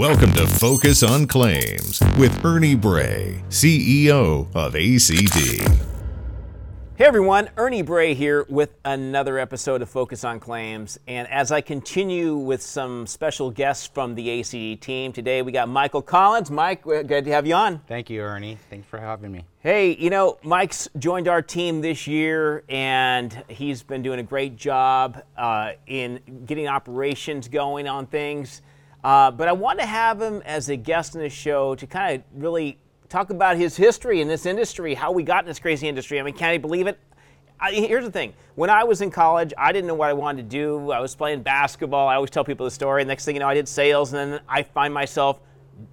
Welcome to Focus on Claims with Ernie Bray, CEO of ACD. Hey everyone, Ernie Bray here with another episode of Focus on Claims. And as I continue with some special guests from the ACD team, today we got Michael Collins. Mike, good to have you on. Thank you, Ernie. Thanks for having me. Hey, you know, Mike's joined our team this year and he's been doing a great job uh, in getting operations going on things. Uh, but I want to have him as a guest in the show to kind of really talk about his history in this industry, how we got in this crazy industry. I mean, can not believe it? I, here's the thing. When I was in college, I didn't know what I wanted to do. I was playing basketball. I always tell people the story. Next thing you know, I did sales, and then I find myself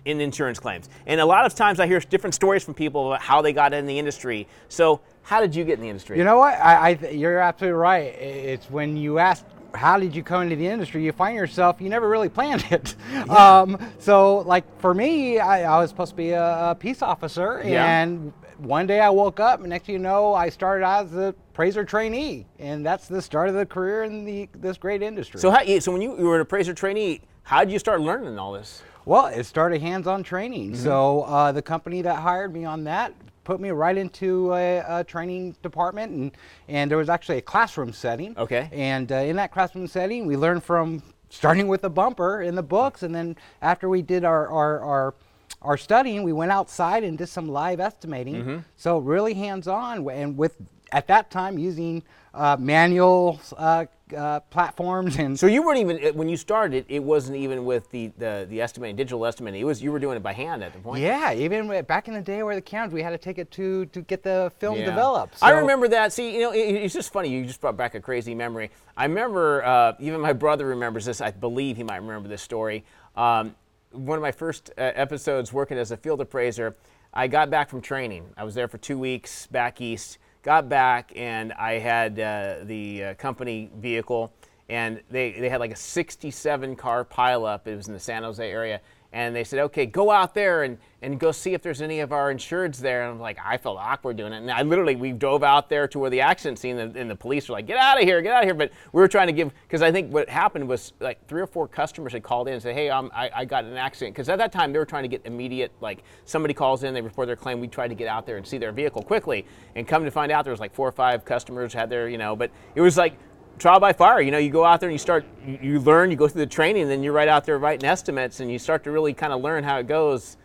in insurance claims. And a lot of times I hear different stories from people about how they got in the industry. So, how did you get in the industry? You know what? I, I you're absolutely right. It's when you ask how did you come into the industry? You find yourself, you never really planned it. Yeah. Um, so, like for me, I, I, was supposed to be a, a peace officer, yeah. and one day I woke up, and next thing you know, I started out as a appraiser trainee, and that's the start of the career in the this great industry. So, how, so when you, you were an appraiser trainee, how did you start learning all this? Well, it started hands-on training. Mm-hmm. So uh, the company that hired me on that put me right into a, a, training department, and, and there was actually a classroom setting. Okay. And uh, in that classroom setting, we learned from starting with the bumper in the books, and then after we did our, our, our our studying, we went outside and did some live estimating. Mm-hmm. So really hands-on, and with at that time using uh, manual uh, uh, platforms and so you weren't even when you started it wasn't even with the, the the estimating digital estimating. It was you were doing it by hand at the point. Yeah even back in the day where the cameras we had to take it to to get the film yeah. developed. So. i remember that. See you know it, it's just funny you just brought back a crazy memory. I remember uh, even my brother remembers this. I believe he might remember this story. Um, one of my first uh, episodes working as a field appraiser i got back from training. I was there for two weeks back east got back and I had uh, the uh, company vehicle, and they, they had like a 67 car pileup. It was in the San Jose area and they said, okay, go out there and, and go see if there's any of our insureds there. And I'm like, I felt awkward doing it. And I literally, we drove out there to where the accident scene, and, and the police were like, get out of here, get out of here. But we were trying to give, because I think what happened was like three or four customers had called in and said, hey, um, I, I got an accident. Because at that time, they were trying to get immediate, like somebody calls in, they report their claim, we tried to get out there and see their vehicle quickly. And come to find out, there was like four or five customers had their, you know, but it was like, trial by fire. You know, you go out there and you start, you, learn, you go through the training, and then you're right out there writing estimates, and you start to really kind of learn how it goes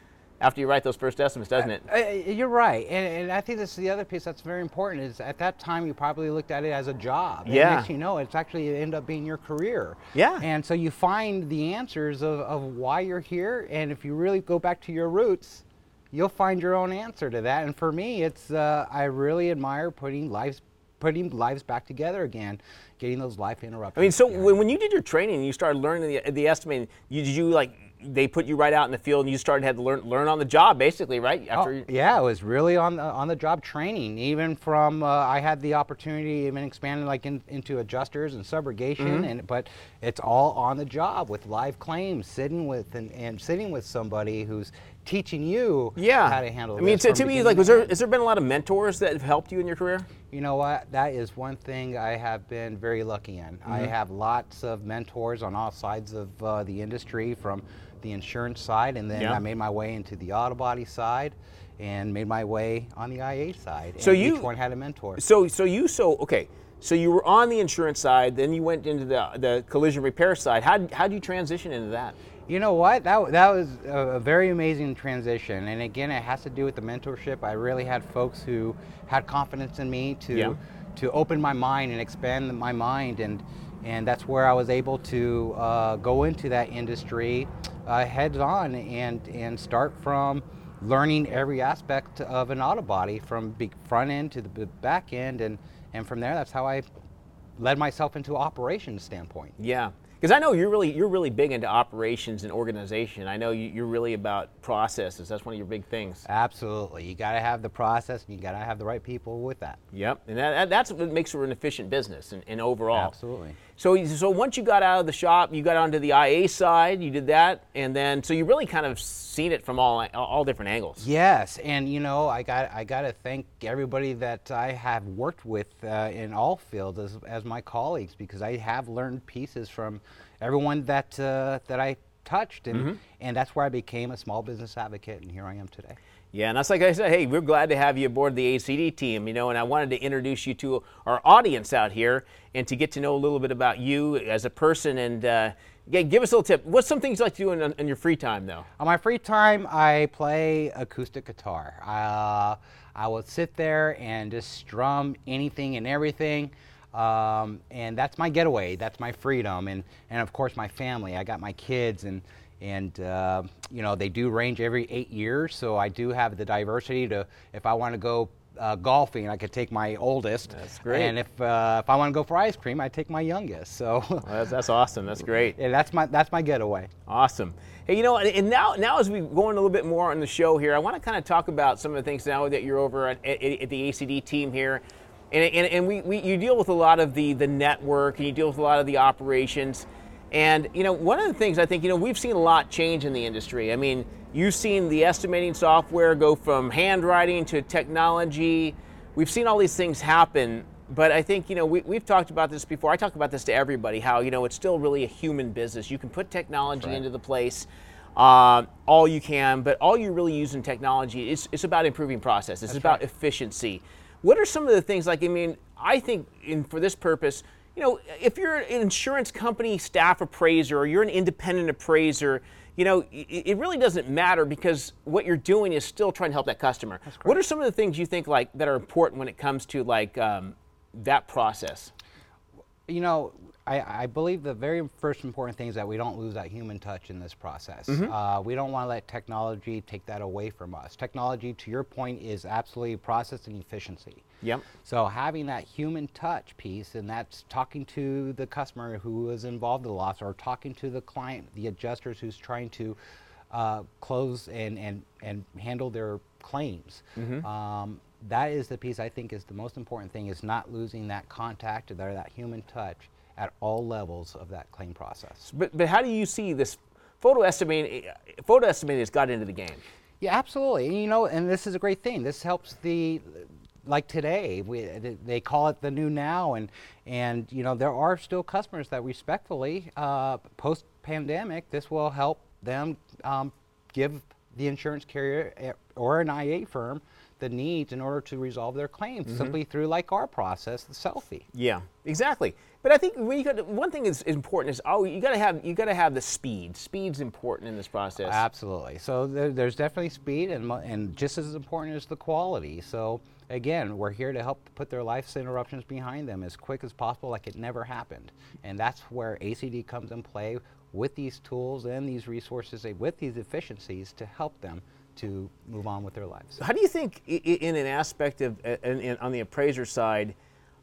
after you write those first estimates, doesn't it? Uh, uh, you're right, and, and I think this is the other piece that's very important. Is at that time you probably looked at it as a job. Yeah. Next you know, it's actually it ended up being your career. Yeah. And so you find the answers of, of why you're here, and if you really go back to your roots, you'll find your own answer to that. And for me, it's uh, I really admire putting lives putting lives back together again, getting those life interruptions. I mean, so when, when you did your training and you started learning the, the estimating, you, did you like they put you right out in the field and you started had to learn learn on the job basically, right? Oh, After oh, yeah, it was really on the on the job training. Even from uh, I had the opportunity even expanding like in, into adjusters and subrogation, mm-hmm. and but it's all on the job with live claims, sitting with and, and sitting with somebody who's teaching you yeah. how to handle. I mean, to, to me, like, was there has there been a lot of mentors that have helped you in your career? You know what? That is one thing I have been very lucky in. Mm-hmm. I have lots of mentors on all sides of uh, the industry, from the insurance side, and then yeah. I made my way into the auto body side, and made my way on the IA side. So you each one had a mentor. So so you so okay. So you were on the insurance side, then you went into the the collision repair side. How how do you transition into that? You know what? That, that was a, very amazing transition. And again, it has to do with the mentorship. I really had folks who had confidence in me to yeah. to open my mind and expand my mind, and and that's where I was able to uh, go into that industry uh, heads on and and start from learning every aspect of an auto body from front end to the back end, and and from there, that's how I led myself into operations standpoint. Yeah. Because I know you're really you're really big into operations and organization. I know you, are really about processes. That's one of your big things. Absolutely, you got to have the process, and you got to have the right people with that. Yep, and that, that's what makes it an efficient business and, and overall. Absolutely. So, so once you got out of the shop, you got onto the IA side. You did that, and then so you really kind of seen it from all all different angles. Yes, and you know I got I got to thank everybody that I have worked with uh, in all fields as, as my colleagues because I have learned pieces from everyone that uh, that I touched, and and that's where I became a small business advocate, and here I am today. Yeah, and that's like I said, hey, we're glad to have you aboard the ACD team, you know, and I wanted to introduce you to our audience out here and to get to know a little bit about you as a person and uh, yeah, give us a little tip. What's some things you like to do in, in your free time, though? On my free time, I play acoustic guitar. Uh, I will sit there and just strum anything and everything. Um, and that's my getaway. That's my freedom. And, and of course, my family. I got my kids, and, and uh, you know, they do range every eight years. So I do have the diversity to, if I want to go uh, golfing, I could take my oldest. That's great. And if uh, if I want to go for ice cream, I take my youngest. So well, that's, that's awesome. That's great. yeah, that's my that's my getaway. Awesome. Hey, you know, and now now as we go in a little bit more on the show here, I want to kind of talk about some of the things now that you're over at, at, at the ACD team here. And, and, and we, we, you deal with a lot of the, the network and you deal with a lot of the operations. And, you know, one of the things I think, you know, we've seen a lot change in the industry. I mean, You've seen the estimating software go from handwriting to technology. We've seen all these things happen, but I think, you know, we, have talked about this before. I talk about this to everybody how, you know, it's still really a human business. You can put technology right. into the place. Uh, all you can, but all you're really using technology is it's about improving process. It's That's about right. efficiency. What are some of the things like? I mean, I think in, for this purpose, you know, if you're an insurance company staff appraiser or you're an independent appraiser, you know, it really doesn't matter because what you're doing is still trying to help that customer. What are some of the things you think like that are important when it comes to like um, that process? You know, I, I, believe the very first important thing is that we don't lose that human touch in this process. Mm-hmm. Uh, we don't want to let technology take that away from us. Technology, to your point, is absolutely process and efficiency. Yep. So having that human touch piece, and that's talking to the customer who is involved in the loss, or talking to the client, the adjusters who's trying to uh, close and, and, and handle their claims. Mm-hmm. Um, that is the piece I think is the most important thing is not losing that contact or that human touch at all levels of that claim process. But, but how do you see this photo estimating? Photo estimating has got into the game. Yeah, absolutely. You know, and this is a great thing. This helps the like today, we, they call it the new now, and and you know there are still customers that respectfully, uh, post pandemic, this will help them um, give the insurance carrier or an IA firm the needs in order to resolve their claims mm-hmm. simply through like our process, the selfie. Yeah, exactly. But I think one thing is important is oh you got to have you got to have the speed. Speed's important in this process. Absolutely. So there, there's definitely speed and and just as important is the quality. So again, we're here to help put their life's interruptions behind them as quick as possible, like it never happened. And that's where ACD comes in play with these tools and these resources, with these efficiencies to help them to move on with their lives. How do you think, in an aspect of, in, in, on the appraiser side,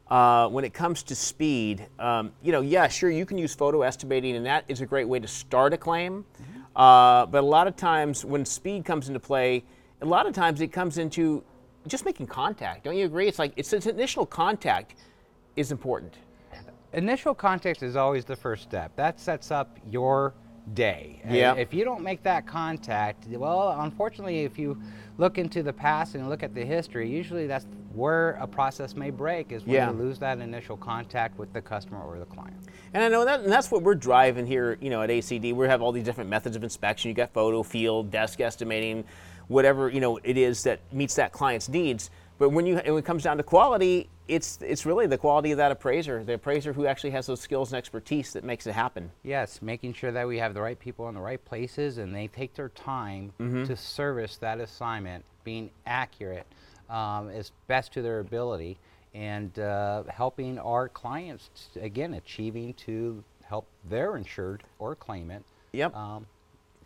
uh, when it comes to speed, um, you know, yeah, sure, you can use photo estimating, and that is a great way to start a claim. Mm-hmm. Uh, but a lot of times, when speed comes into play, a lot of times it comes into just making contact. Don't you agree? It's like it's, it's initial contact is important. Initial contact is always the first step. That sets up your day. Yeah. If you don't make that contact, well, unfortunately, if you look into the past and look at the history, usually that's where a process may break is when yeah. you lose that initial contact with the customer or the client. And I know that, and that's what we're driving here, you know, at ACD. We have all these different methods of inspection. You got photo, field, desk estimating, whatever you know it is that meets that client's needs. But when you when it comes down to quality, it's it's really the quality of that appraiser, the appraiser who actually has those skills and expertise that makes it happen. Yes, making sure that we have the right people in the right places and they take their time mm-hmm. to service that assignment, being accurate um, as best to their ability, and uh, helping our clients again achieving to help their insured or claimant. Yep. Um,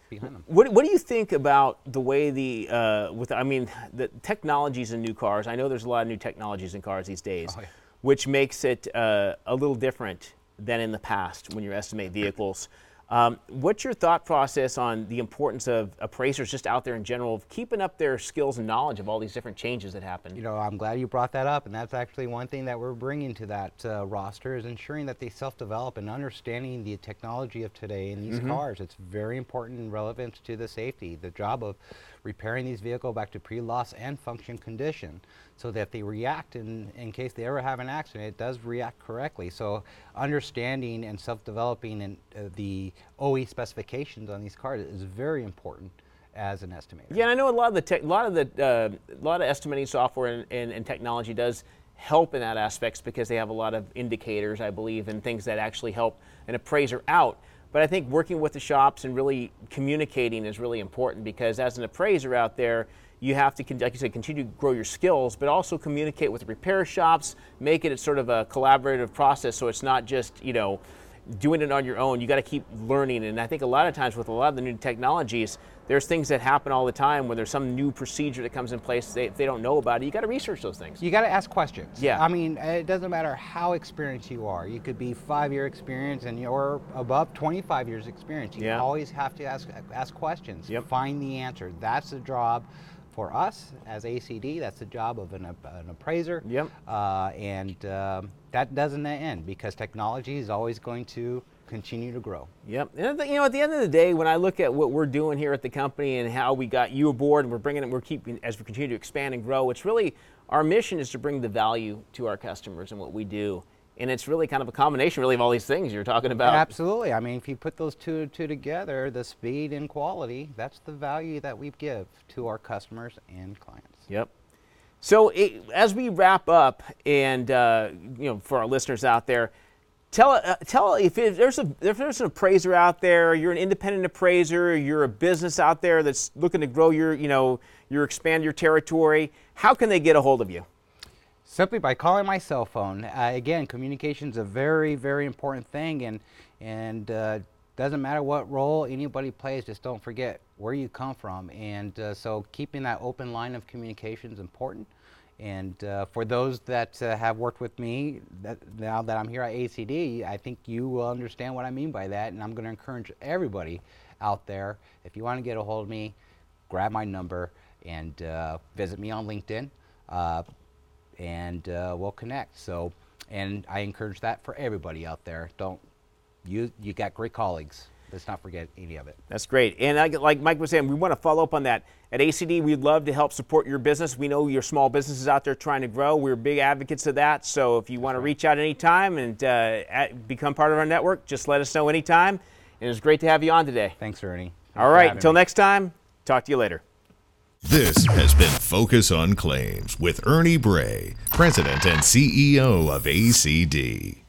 behind them. What, what do you think about the way the uh, with I mean the technologies in new cars? I know there's a lot of new technologies in cars these days, oh, yeah. which makes it uh, a little different than in the past when you estimate vehicles. Um, what's your thought process on the importance of appraisers just out there in general of keeping up their skills and knowledge of all these different changes that happen? You know, I'm glad you brought that up, and that's actually one thing that we're bringing to that uh, roster is ensuring that they self-develop and understanding the technology of today in these mm-hmm. cars. It's very important and relevant to the safety. The job of repairing these vehicles back to pre-loss and function condition so that they react in, in case they ever have an accident, it does react correctly. So understanding and self-developing and uh, the OE specifications on these cars is very important as an estimator. Yeah, and I know a lot of the a lot of the uh, lot of estimating software and, and, and, technology does help in that aspects because they have a lot of indicators, I believe, and things that actually help an appraiser out. But I think working with the shops and really communicating is really important because as an appraiser out there, you have to, like you said, continue to grow your skills, but also communicate with the repair shops, make it a sort of a collaborative process so it's not just, you know, doing it on your own. You got to keep learning. And I think a lot of times with a lot of the new technologies, there's things that happen all the time when there's some new procedure that comes in place. They, if they don't know about it, you got to research those things. You got to ask questions. Yeah. I mean, it doesn't matter how experienced you are. You could be five year experience and you're above 25 years experience. You yeah. always have to ask ask questions. Yep. Find the answer. That's the job for us as ACD. That's the job of an, an appraiser. Yep. Uh, and um, that doesn't end because technology is always going to continue to grow. Yep. And you know, at the end of the day, when I look at what we're doing here at the company and how we got you aboard, and we're bringing it, we're keeping as we continue to expand and grow. It's really our mission is to bring the value to our customers and what we do. And it's really kind of a combination, really, of all these things you're talking about. Absolutely. I mean, if you put those two two together, the speed and quality, that's the value that we give to our customers and clients. Yep. So it, as we wrap up, and uh, you know, for our listeners out there, tell uh, tell if, if, there's a if there's an appraiser out there, you're an independent appraiser, you're a business out there that's looking to grow your you know your expand your territory. How can they get a hold of you? Simply by calling my cell phone. Uh, again, communication is a very, very important thing, and and uh, doesn't matter what role anybody plays. Just don't forget where you come from, and uh, so keeping that open line of communication is important. And uh, for those that uh, have worked with me, that now that I'm here at ACD, I think you will understand what I mean by that. And I'm going to encourage everybody out there, if you want to get a hold of me, grab my number and uh, visit me on LinkedIn and uh, we'll connect. So, and I encourage that for everybody out there. Don't you? You got great colleagues. Let's not forget any of it. That's great. And like Mike was saying, we want to follow up on that. At ACD, we'd love to help support your business. We know your small businesses out there trying to grow. We're big advocates of that. So if you want to reach out anytime and uh, at, become part of our network, just let us know anytime. And was great to have you on today. Thanks, Ernie. Thanks All right. Until me. next time, talk to you later. This has been Focus on Claims with Ernie Bray, President and CEO of ACD.